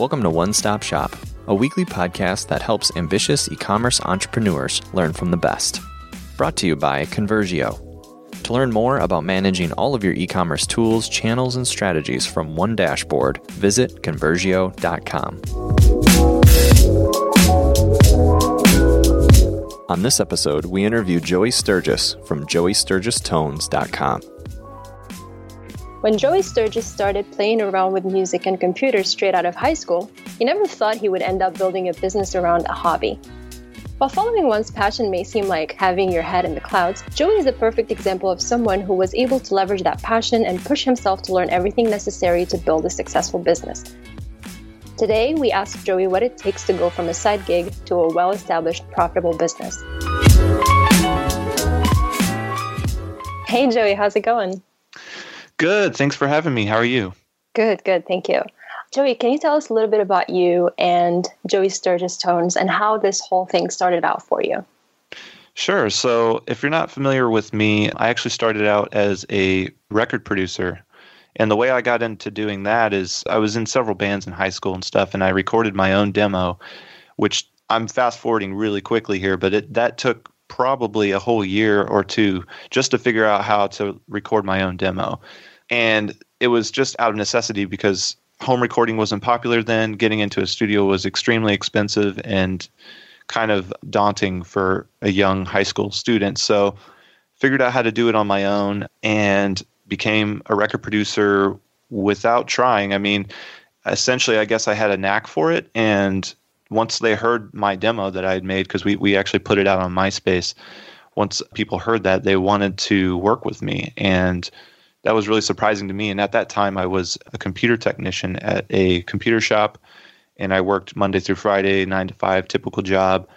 Welcome to One Stop Shop, a weekly podcast that helps ambitious e commerce entrepreneurs learn from the best. Brought to you by Conversio. To learn more about managing all of your e commerce tools, channels, and strategies from one dashboard, visit Conversio.com. On this episode, we interview Joey Sturgis from JoeySturgisTones.com. When Joey Sturgis started playing around with music and computers straight out of high school, he never thought he would end up building a business around a hobby. While following one's passion may seem like having your head in the clouds, Joey is a perfect example of someone who was able to leverage that passion and push himself to learn everything necessary to build a successful business. Today, we ask Joey what it takes to go from a side gig to a well established, profitable business. Hey, Joey, how's it going? Good. Thanks for having me. How are you? Good, good. Thank you. Joey, can you tell us a little bit about you and Joey Sturgis Tones and how this whole thing started out for you? Sure. So, if you're not familiar with me, I actually started out as a record producer. And the way I got into doing that is I was in several bands in high school and stuff, and I recorded my own demo, which I'm fast forwarding really quickly here, but it, that took probably a whole year or two just to figure out how to record my own demo. And it was just out of necessity because home recording wasn't popular then. Getting into a studio was extremely expensive and kind of daunting for a young high school student. So figured out how to do it on my own and became a record producer without trying. I mean, essentially I guess I had a knack for it and once they heard my demo that I had made because we we actually put it out on MySpace, once people heard that they wanted to work with me and that was really surprising to me. And at that time, I was a computer technician at a computer shop, and I worked Monday through Friday, nine to five, typical job.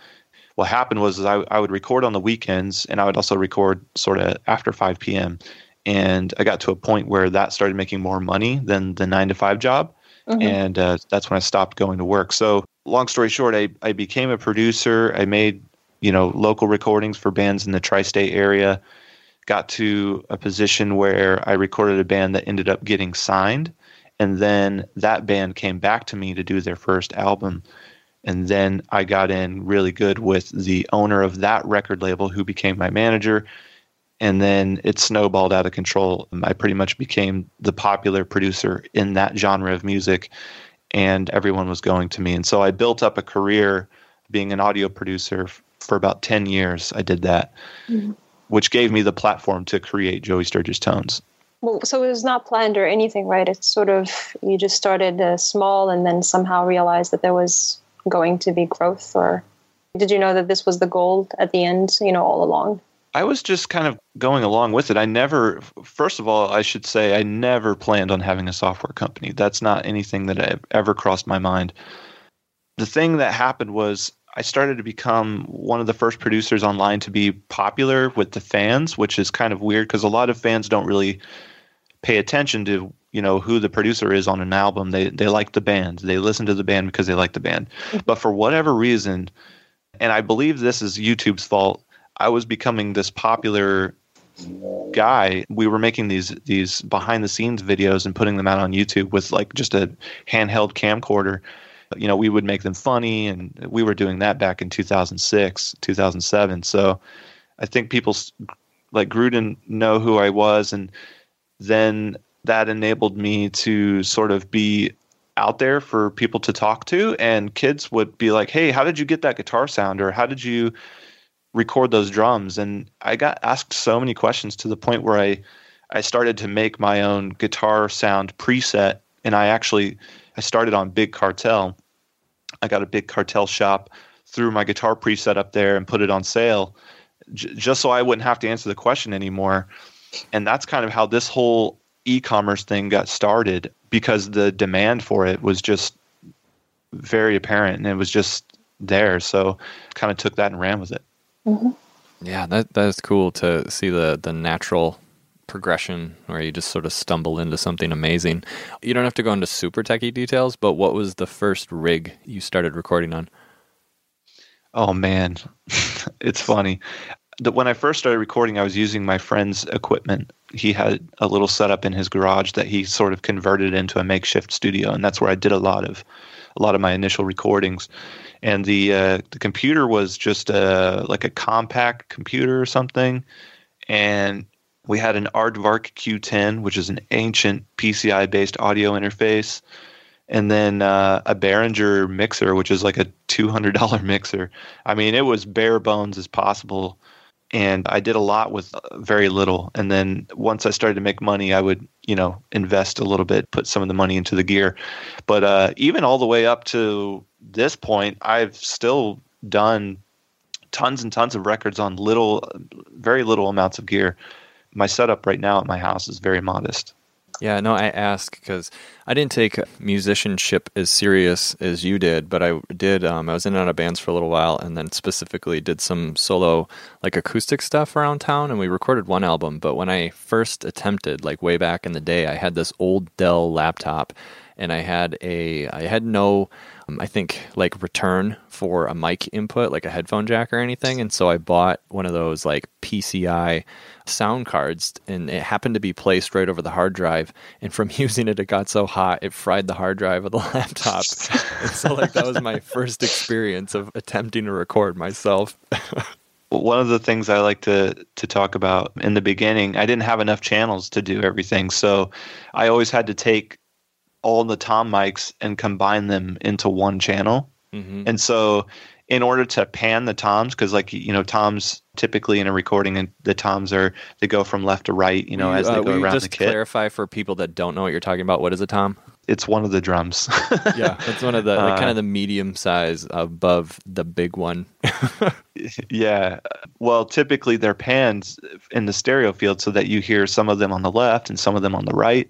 What happened was I, I would record on the weekends, and I would also record sort of after 5 p.m. And I got to a point where that started making more money than the nine to five job. Mm-hmm. And uh, that's when I stopped going to work. So, long story short, I, I became a producer. I made, you know, local recordings for bands in the tri state area got to a position where I recorded a band that ended up getting signed. And then that band came back to me to do their first album. And then I got in really good with the owner of that record label who became my manager. And then it snowballed out of control. I pretty much became the popular producer in that genre of music, and everyone was going to me. And so I built up a career being an audio producer for about 10 years. I did that. Mm-hmm which gave me the platform to create Joey Sturgis Tones. Well, so it was not planned or anything, right? It's sort of you just started uh, small and then somehow realized that there was going to be growth, or did you know that this was the goal at the end? You know, all along. I was just kind of going along with it. I never, first of all, I should say, I never planned on having a software company. That's not anything that ever crossed my mind. The thing that happened was I started to become one of the first producers online to be popular with the fans, which is kind of weird because a lot of fans don't really pay attention to you know who the producer is on an album. They they like the band. They listen to the band because they like the band. Mm-hmm. But for whatever reason, and I believe this is YouTube's fault, I was becoming this popular guy. We were making these these behind the scenes videos and putting them out on YouTube with like just a handheld camcorder you know, we would make them funny, and we were doing that back in 2006, 2007. So I think people like Gruden know who I was, and then that enabled me to sort of be out there for people to talk to. And kids would be like, "Hey, how did you get that guitar sound?" or "How did you record those drums?" And I got asked so many questions to the point where I I started to make my own guitar sound preset, and I actually I started on Big Cartel I got a big cartel shop, threw my guitar preset up there and put it on sale j- just so I wouldn't have to answer the question anymore. And that's kind of how this whole e-commerce thing got started because the demand for it was just very apparent and it was just there. So kind of took that and ran with it. Mm-hmm. Yeah, that that is cool to see the the natural progression where you just sort of stumble into something amazing. You don't have to go into super techie details, but what was the first rig you started recording on? Oh man, it's funny. the, when I first started recording, I was using my friend's equipment. He had a little setup in his garage that he sort of converted into a makeshift studio, and that's where I did a lot of a lot of my initial recordings. And the uh, the computer was just a like a compact computer or something, and we had an Aardvark Q10, which is an ancient PCI based audio interface, and then uh, a Behringer mixer, which is like a $200 mixer. I mean, it was bare bones as possible. And I did a lot with very little. And then once I started to make money, I would, you know, invest a little bit, put some of the money into the gear. But uh, even all the way up to this point, I've still done tons and tons of records on little, very little amounts of gear my setup right now at my house is very modest. Yeah, no, I ask because I didn't take musicianship as serious as you did, but I did. Um, I was in and out of bands for a little while, and then specifically did some solo, like acoustic stuff around town, and we recorded one album. But when I first attempted, like way back in the day, I had this old Dell laptop, and I had a, I had no um, I think like return for a mic input, like a headphone jack or anything. And so I bought one of those like PCI sound cards, and it happened to be placed right over the hard drive. And from using it, it got so hot it fried the hard drive of the laptop. and so like that was my first experience of attempting to record myself. one of the things I like to to talk about in the beginning, I didn't have enough channels to do everything, so I always had to take all the tom mics and combine them into one channel. Mm-hmm. And so in order to pan the toms because like you know toms typically in a recording and the toms are they go from left to right you know you, as they uh, go around just the kit. clarify for people that don't know what you're talking about what is a tom? It's one of the drums. Yeah it's one of the like, uh, kind of the medium size above the big one. Yeah. Well typically they're panned in the stereo field so that you hear some of them on the left and some of them on the right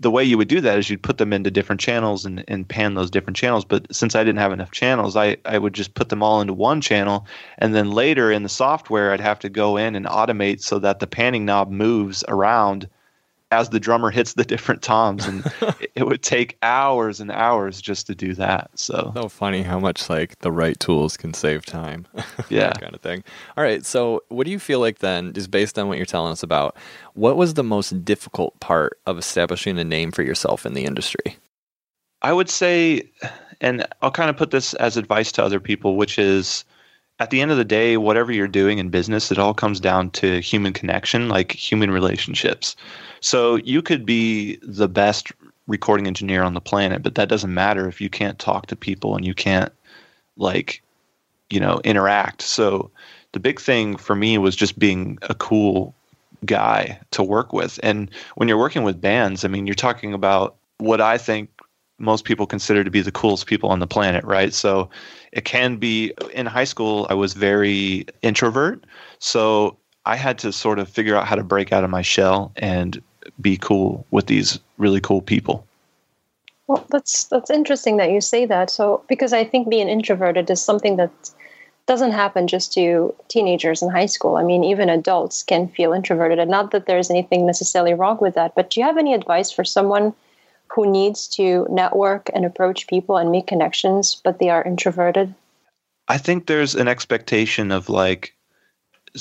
the way you would do that is you'd put them into different channels and, and pan those different channels. But since I didn't have enough channels, I, I would just put them all into one channel. And then later in the software, I'd have to go in and automate so that the panning knob moves around as the drummer hits the different toms and it would take hours and hours just to do that so. So funny how much like the right tools can save time. Yeah. Kind of thing. All right so what do you feel like then just based on what you're telling us about what was the most difficult part of establishing a name for yourself in the industry? I would say and i'll kind of put this as advice to other people which is at the end of the day, whatever you're doing in business, it all comes down to human connection, like human relationships. So you could be the best recording engineer on the planet, but that doesn't matter if you can't talk to people and you can't like, you know, interact. So the big thing for me was just being a cool guy to work with. And when you're working with bands, I mean, you're talking about what I think most people consider to be the coolest people on the planet, right? So it can be in high school, I was very introvert. So I had to sort of figure out how to break out of my shell and be cool with these really cool people. Well, that's that's interesting that you say that. So because I think being introverted is something that doesn't happen just to teenagers in high school. I mean, even adults can feel introverted, and not that there's anything necessarily wrong with that. But do you have any advice for someone who needs to network and approach people and make connections, but they are introverted? I think there's an expectation of like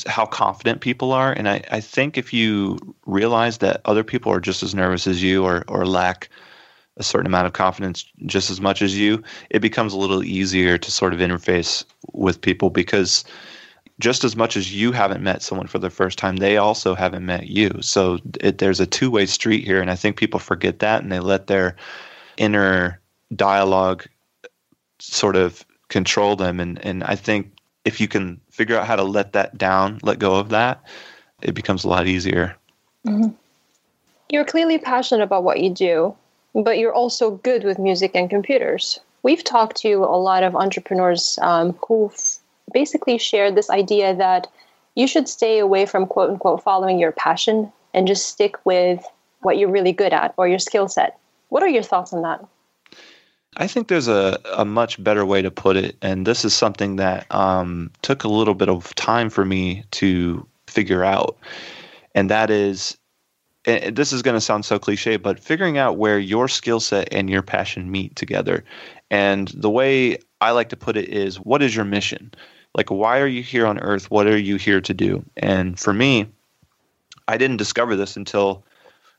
how confident people are. And I, I think if you realize that other people are just as nervous as you or, or lack a certain amount of confidence just as much as you, it becomes a little easier to sort of interface with people because just as much as you haven't met someone for the first time, they also haven't met you. So it, there's a two way street here, and I think people forget that and they let their inner dialogue sort of control them. And and I think if you can figure out how to let that down, let go of that, it becomes a lot easier. Mm-hmm. You're clearly passionate about what you do, but you're also good with music and computers. We've talked to a lot of entrepreneurs um, who've basically shared this idea that you should stay away from quote unquote following your passion and just stick with what you're really good at or your skill set. What are your thoughts on that? I think there's a, a much better way to put it. And this is something that um, took a little bit of time for me to figure out. And that is, and this is going to sound so cliche, but figuring out where your skill set and your passion meet together. And the way I like to put it is what is your mission? Like, why are you here on earth? What are you here to do? And for me, I didn't discover this until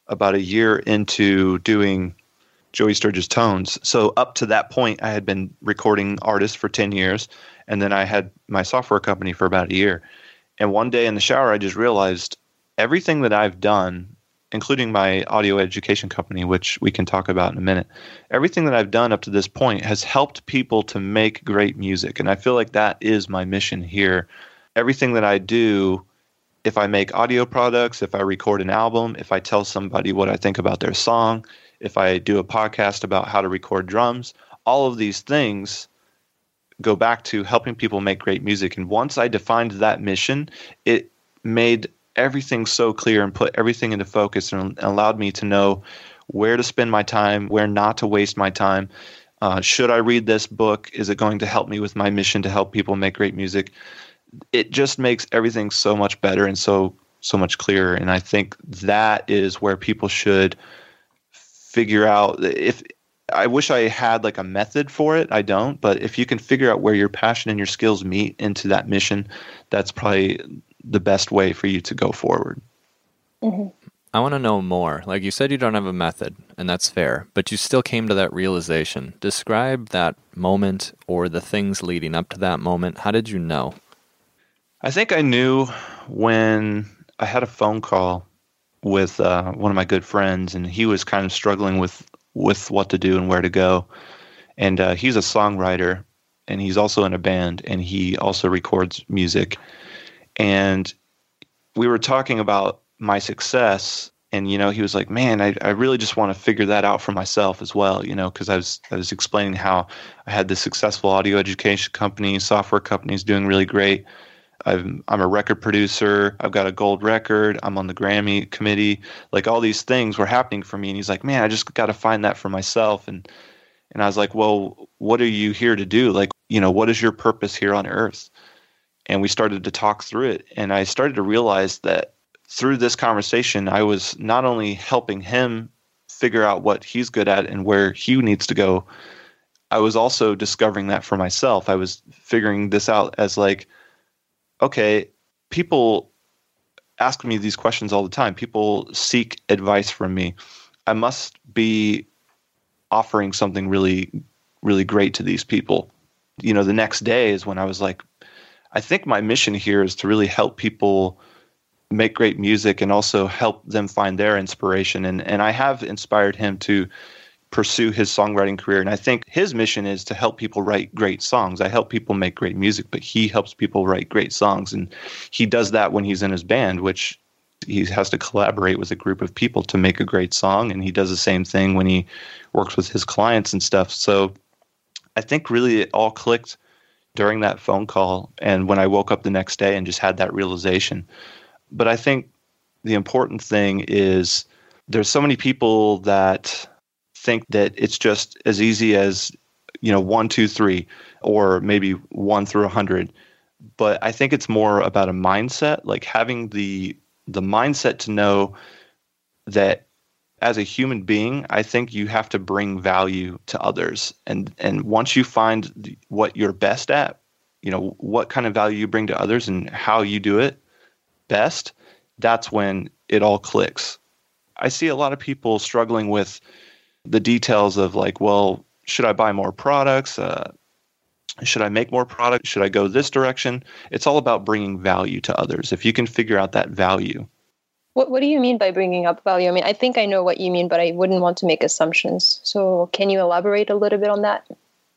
about a year into doing Joey Sturgis tones. So up to that point, I had been recording artists for 10 years, and then I had my software company for about a year. And one day in the shower, I just realized everything that I've done, including my audio education company, which we can talk about in a minute, everything that I've done up to this point has helped people to make great music. And I feel like that is my mission here. Everything that I do, if I make audio products, if I record an album, if I tell somebody what I think about their song, if I do a podcast about how to record drums, all of these things go back to helping people make great music. And once I defined that mission, it made everything so clear and put everything into focus and allowed me to know where to spend my time, where not to waste my time. Uh, should I read this book? Is it going to help me with my mission to help people make great music? It just makes everything so much better and so so much clearer. And I think that is where people should figure out if I wish I had like a method for it. I don't, but if you can figure out where your passion and your skills meet into that mission, that's probably the best way for you to go forward. Mm-hmm. I want to know more. Like you said, you don't have a method, and that's fair, but you still came to that realization. Describe that moment or the things leading up to that moment. How did you know? I think I knew when I had a phone call with uh, one of my good friends, and he was kind of struggling with with what to do and where to go. And uh, he's a songwriter, and he's also in a band, and he also records music. And we were talking about my success, and you know, he was like, "Man, I, I really just want to figure that out for myself as well." You know, because I was I was explaining how I had this successful audio education company, software companies doing really great I'm I'm a record producer. I've got a gold record. I'm on the Grammy committee. Like all these things were happening for me, and he's like, "Man, I just got to find that for myself." And and I was like, "Well, what are you here to do? Like, you know, what is your purpose here on Earth?" And we started to talk through it, and I started to realize that through this conversation, I was not only helping him figure out what he's good at and where he needs to go. I was also discovering that for myself. I was figuring this out as like okay, people ask me these questions all the time. People seek advice from me. I must be offering something really, really great to these people. You know, the next day is when I was like, I think my mission here is to really help people make great music and also help them find their inspiration. And and I have inspired him to pursue his songwriting career. And I think his mission is to help people write great songs. I help people make great music, but he helps people write great songs. And he does that when he's in his band, which he has to collaborate with a group of people to make a great song. And he does the same thing when he works with his clients and stuff. So I think really it all clicked during that phone call and when I woke up the next day and just had that realization. But I think the important thing is there's so many people that think that it's just as easy as you know one two three or maybe one through a hundred but i think it's more about a mindset like having the the mindset to know that as a human being i think you have to bring value to others and and once you find what you're best at you know what kind of value you bring to others and how you do it best that's when it all clicks i see a lot of people struggling with the details of like, well, should I buy more products? Uh, should I make more products? Should I go this direction? It's all about bringing value to others. If you can figure out that value. What, what do you mean by bringing up value? I mean, I think I know what you mean, but I wouldn't want to make assumptions. So, can you elaborate a little bit on that?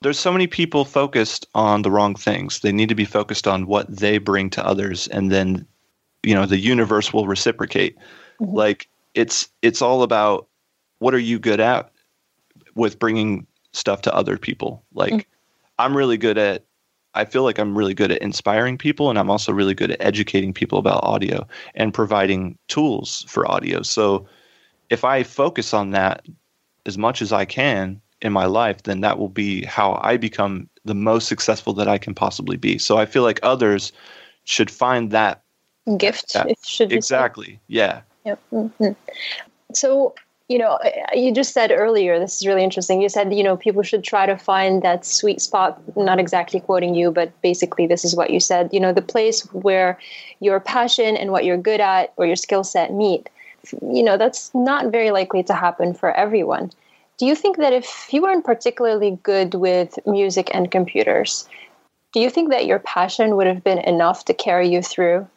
There's so many people focused on the wrong things. They need to be focused on what they bring to others, and then, you know, the universe will reciprocate. Mm-hmm. Like it's it's all about what are you good at with bringing stuff to other people. Like mm. I'm really good at I feel like I'm really good at inspiring people and I'm also really good at educating people about audio and providing tools for audio. So if I focus on that as much as I can in my life, then that will be how I become the most successful that I can possibly be. So I feel like others should find that gift. That, should exactly. Yeah. Yep. Mm-hmm. So you know, you just said earlier, this is really interesting. You said, you know, people should try to find that sweet spot, not exactly quoting you, but basically, this is what you said, you know, the place where your passion and what you're good at or your skill set meet. You know, that's not very likely to happen for everyone. Do you think that if you weren't particularly good with music and computers, do you think that your passion would have been enough to carry you through?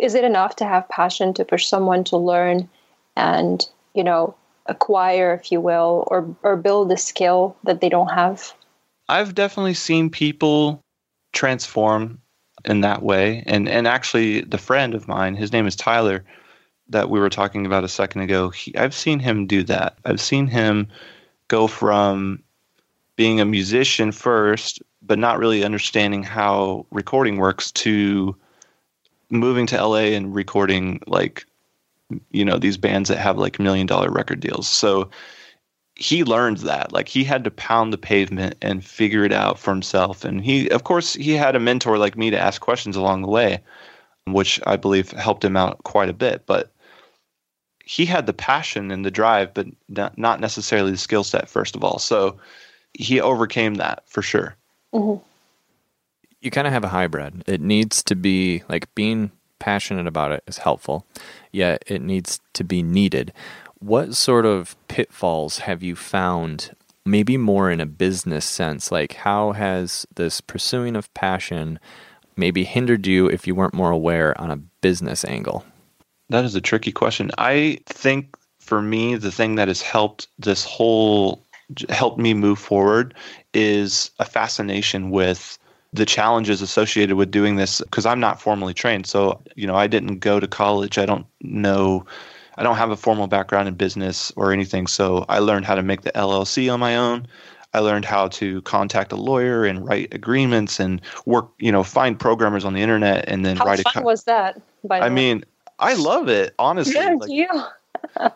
Is it enough to have passion to push someone to learn and you know, acquire, if you will, or or build a skill that they don't have? I've definitely seen people transform in that way. And and actually the friend of mine, his name is Tyler, that we were talking about a second ago, he, I've seen him do that. I've seen him go from being a musician first, but not really understanding how recording works to moving to LA and recording like you know these bands that have like million dollar record deals. So he learned that like he had to pound the pavement and figure it out for himself. And he of course he had a mentor like me to ask questions along the way which i believe helped him out quite a bit. But he had the passion and the drive but not necessarily the skill set first of all. So he overcame that for sure. Mm-hmm. you kind of have a hybrid. It needs to be like being passionate about it is helpful, yet it needs to be needed. What sort of pitfalls have you found, maybe more in a business sense? Like, how has this pursuing of passion maybe hindered you if you weren't more aware on a business angle? That is a tricky question. I think for me, the thing that has helped this whole helped me move forward is a fascination with the challenges associated with doing this because I'm not formally trained. So, you know, I didn't go to college. I don't know, I don't have a formal background in business or anything. So I learned how to make the LLC on my own. I learned how to contact a lawyer and write agreements and work, you know, find programmers on the internet and then how write. A. How fun was that? By I mean, I love it honestly. Yeah, like, you.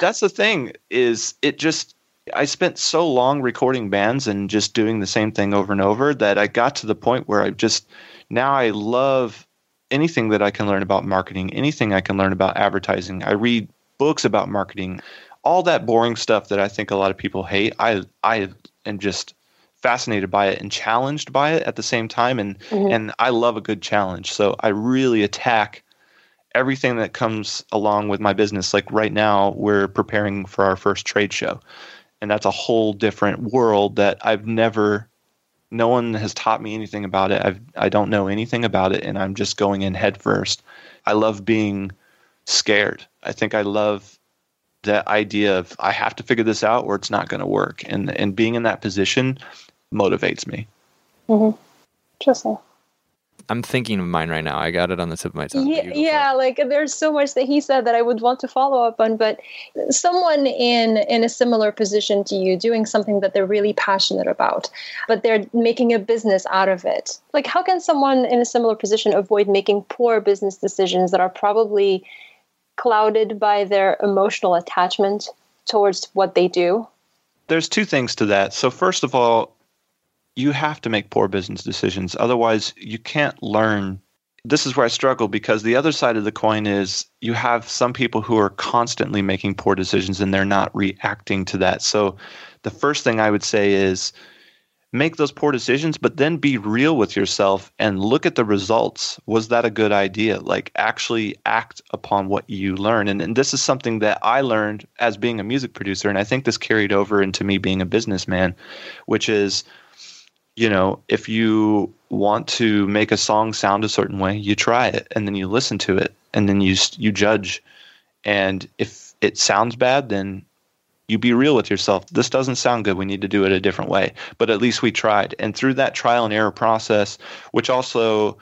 that's the thing is it just I spent so long recording bands and just doing the same thing over and over that I got to the point where I just now I love anything that I can learn about marketing, anything I can learn about advertising. I read books about marketing, all that boring stuff that I think a lot of people hate. I I am just fascinated by it and challenged by it at the same time and mm-hmm. and I love a good challenge. So I really attack everything that comes along with my business. Like right now, we're preparing for our first trade show and that's a whole different world that I've never no one has taught me anything about it. I've I don't know anything about it and I'm just going in head first. I love being scared. I think I love that idea of I have to figure this out or it's not going to work and and being in that position motivates me. Mhm. Interesting. I'm thinking of mine right now. I got it on the tip of my tongue. Yeah, yeah, like there's so much that he said that I would want to follow up on, but someone in in a similar position to you doing something that they're really passionate about, but they're making a business out of it. Like how can someone in a similar position avoid making poor business decisions that are probably clouded by their emotional attachment towards what they do? There's two things to that. So first of all, you have to make poor business decisions. Otherwise, you can't learn. This is where I struggle because the other side of the coin is you have some people who are constantly making poor decisions and they're not reacting to that. So, the first thing I would say is make those poor decisions, but then be real with yourself and look at the results. Was that a good idea? Like, actually act upon what you learn. And, and this is something that I learned as being a music producer. And I think this carried over into me being a businessman, which is you know, if you want to make a song sound a certain way, you try it and then you listen to it and then you you judge. And if it sounds bad, then you be real with yourself. This doesn't sound good. We need to do it a different way. But at least we tried. And through that trial and error process, which also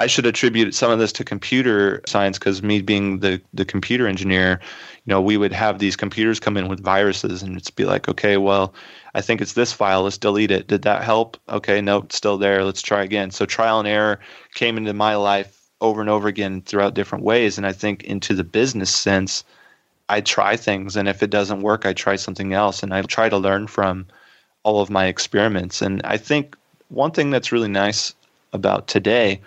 I should attribute some of this to computer science because me being the the computer engineer, you know, we would have these computers come in with viruses and it's be like, okay, well, I think it's this file. Let's delete it. Did that help? Okay, nope, it's still there. Let's try again. So trial and error came into my life over and over again throughout different ways. And I think into the business sense, I try things, and if it doesn't work, I try something else, and I try to learn from all of my experiments. And I think one thing that's really nice about today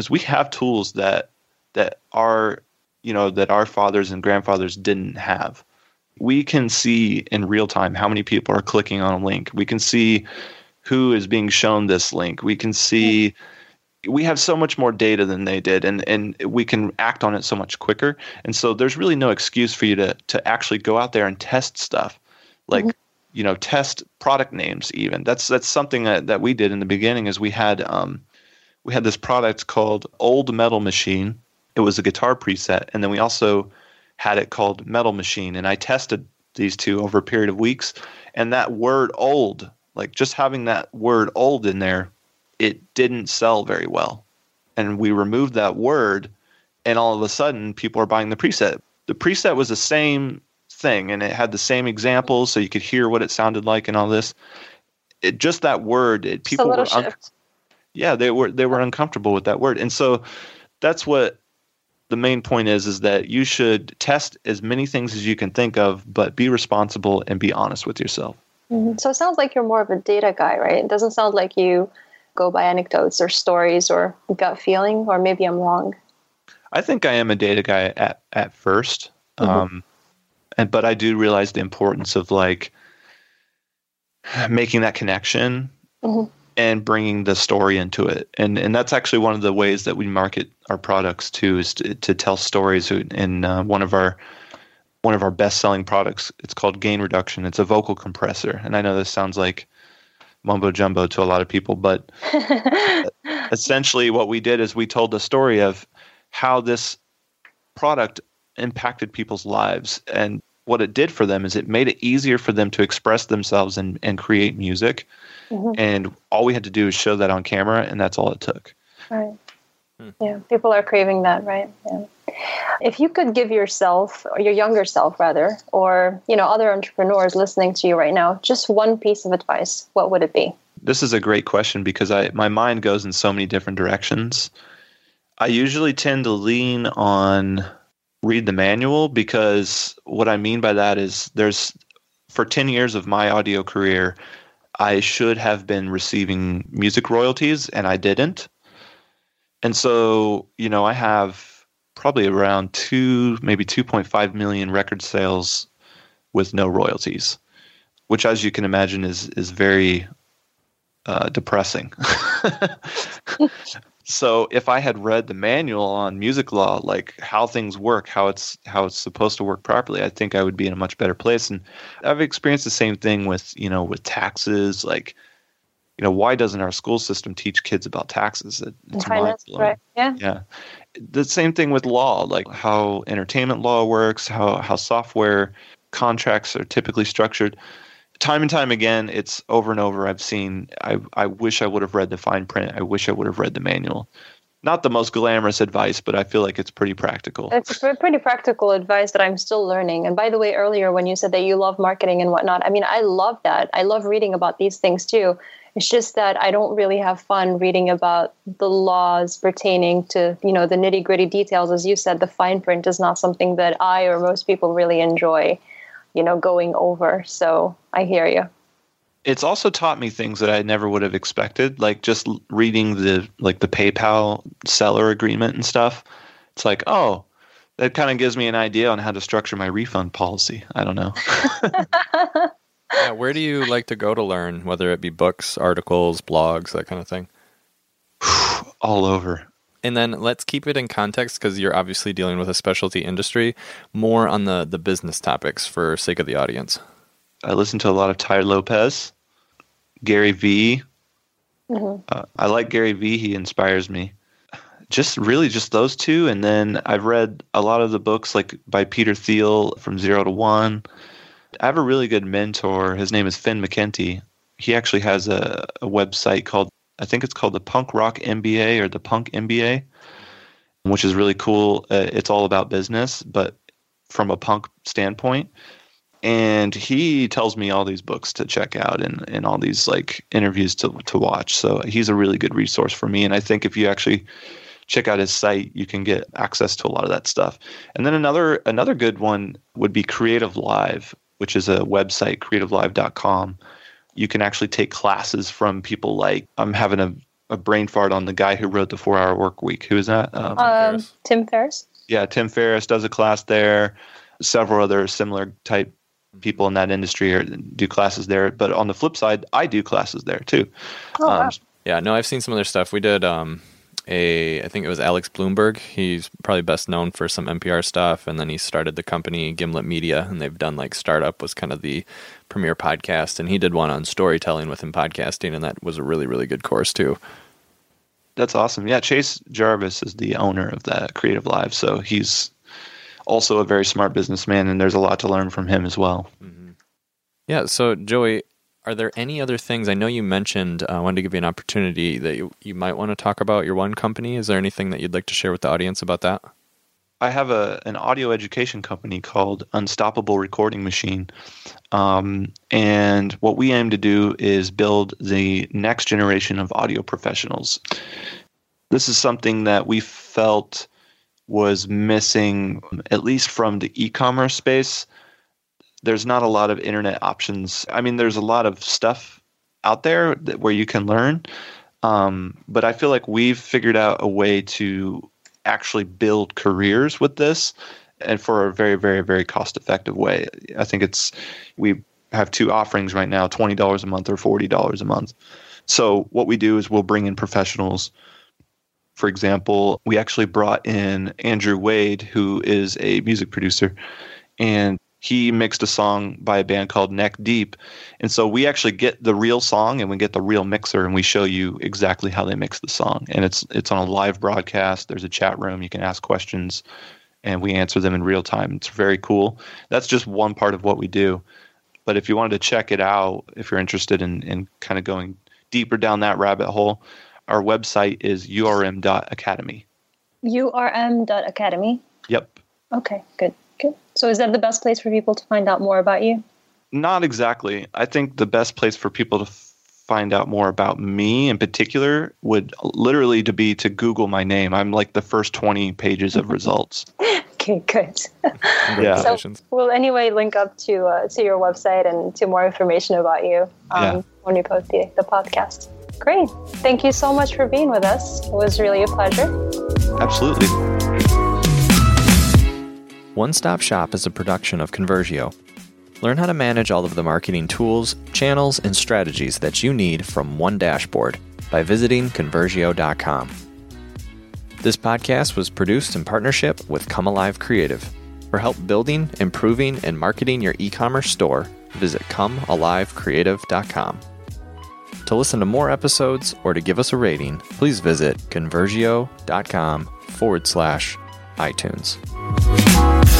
is we have tools that that our you know that our fathers and grandfathers didn't have we can see in real time how many people are clicking on a link. We can see who is being shown this link. We can see we have so much more data than they did and and we can act on it so much quicker. And so there's really no excuse for you to to actually go out there and test stuff. Like mm-hmm. you know, test product names even. That's that's something that, that we did in the beginning is we had um we had this product called Old Metal Machine. It was a guitar preset and then we also had it called Metal Machine and I tested these two over a period of weeks and that word old like just having that word old in there, it didn't sell very well. And we removed that word, and all of a sudden, people are buying the preset. The preset was the same thing, and it had the same examples, so you could hear what it sounded like and all this. It just that word, it, people were un- yeah, they were they were uncomfortable with that word, and so that's what the main point is is that you should test as many things as you can think of, but be responsible and be honest with yourself. Mm-hmm. So it sounds like you're more of a data guy, right? It doesn't sound like you go by anecdotes or stories or gut feeling, or maybe I'm wrong. I think I am a data guy at at 1st mm-hmm. um, and but I do realize the importance of like making that connection mm-hmm. And bringing the story into it, and and that's actually one of the ways that we market our products too, is to, to tell stories. In uh, one of our one of our best selling products. It's called Gain Reduction. It's a vocal compressor. And I know this sounds like mumbo jumbo to a lot of people, but essentially what we did is we told the story of how this product impacted people's lives. And what it did for them is it made it easier for them to express themselves and, and create music. Mm-hmm. And all we had to do is show that on camera, and that's all it took. Right. Hmm. Yeah, people are craving that, right? Yeah. If you could give yourself, or your younger self rather, or you know other entrepreneurs listening to you right now, just one piece of advice, what would it be? This is a great question because I my mind goes in so many different directions. I usually tend to lean on read the manual because what I mean by that is there's for 10 years of my audio career, I should have been receiving music royalties and I didn't. And so, you know, I have probably around two, maybe 2.5 million record sales with no royalties, which, as you can imagine, is is very uh, depressing. so, if I had read the manual on music law, like how things work, how it's how it's supposed to work properly, I think I would be in a much better place. And I've experienced the same thing with you know with taxes, like you know, why doesn't our school system teach kids about taxes? It, it's finance, right? Yeah. Yeah. The same thing with law, like how entertainment law works, how how software contracts are typically structured. Time and time again, it's over and over. I've seen. I I wish I would have read the fine print. I wish I would have read the manual. Not the most glamorous advice, but I feel like it's pretty practical. It's pretty practical advice that I'm still learning. And by the way, earlier when you said that you love marketing and whatnot, I mean, I love that. I love reading about these things too. It's just that I don't really have fun reading about the laws pertaining to, you know, the nitty gritty details. As you said, the fine print is not something that I or most people really enjoy, you know, going over. So I hear you. It's also taught me things that I never would have expected, like just reading the like the PayPal seller agreement and stuff. It's like, oh, that kind of gives me an idea on how to structure my refund policy. I don't know. yeah, where do you like to go to learn, whether it be books, articles, blogs, that kind of thing? All over. And then let's keep it in context because you're obviously dealing with a specialty industry, more on the, the business topics for sake of the audience. I listen to a lot of Tai Lopez, Gary Vee. Mm-hmm. Uh, I like Gary Vee. He inspires me. Just really just those two. And then I've read a lot of the books like by Peter Thiel from Zero to One. I have a really good mentor. His name is Finn McKenty. He actually has a, a website called, I think it's called the Punk Rock MBA or the Punk MBA, which is really cool. Uh, it's all about business, but from a punk standpoint. And he tells me all these books to check out and, and all these like interviews to, to watch. So he's a really good resource for me. And I think if you actually check out his site, you can get access to a lot of that stuff. And then another another good one would be Creative Live which is a website, creativelive.com. You can actually take classes from people like I'm having a, a brain fart on the guy who wrote the Four Hour Work Week. Who is that? Um, um, Tim Ferriss. Yeah, Tim Ferriss does a class there. Several other similar type people in that industry or do classes there. But on the flip side, I do classes there too. Oh, wow. Um, Yeah, no, I've seen some of their stuff. We did um, a, I think it was Alex Blumberg. He's probably best known for some NPR stuff, and then he started the company Gimlet Media, and they've done like Startup was kind of the premier podcast, and he did one on storytelling within podcasting, and that was a really really good course too. That's awesome. Yeah, Chase Jarvis is the owner of that Creative Live, so he's also a very smart businessman, and there's a lot to learn from him as well. Mm-hmm. Yeah. So, Joey, are there any other things? I know you mentioned. uh, I wanted to give you an opportunity that you, you might want to talk about your one company. Is there anything that you'd like to share with the audience about that? I have a an audio education company called Unstoppable Recording Machine, um, and what we aim to do is build the next generation of audio professionals. This is something that we felt was missing, at least from the e-commerce space. There's not a lot of internet options. I mean, there's a lot of stuff out there that, where you can learn, um, but I feel like we've figured out a way to actually build careers with this and for a very very very cost effective way. I think it's we have two offerings right now $20 a month or $40 a month. So what we do is we'll bring in professionals. For example we actually brought in andrew wade who is a music producer and he mixed a song by a band called Neck Deep. And so we actually get the real song and we get the real mixer and we show you exactly how they mix the song. And it's it's on a live broadcast. There's a chat room. You can ask questions and we answer them in real time. It's very cool. That's just one part of what we do. But if you wanted to check it out, if you're interested in, in kind of going deeper down that rabbit hole, our website is urm.academy. urm.academy. Yep. Okay, good, good. So is that the best place for people to find out more about you? Not exactly. I think the best place for people to f- find out more about me in particular would literally to be to Google my name. I'm like the first 20 pages of results. Okay, good. Congratulations. We'll anyway link up to uh, to your website and to more information about you um, Yeah. when we post the, the podcast. Great. Thank you so much for being with us. It was really a pleasure. Absolutely. One Stop Shop is a production of Conversio. Learn how to manage all of the marketing tools, channels, and strategies that you need from one dashboard by visiting conversio.com. This podcast was produced in partnership with Come Alive Creative. For help building, improving, and marketing your e commerce store, visit ComeAliveCreative.com. To listen to more episodes or to give us a rating, please visit Conversio.com forward slash iTunes. Bye.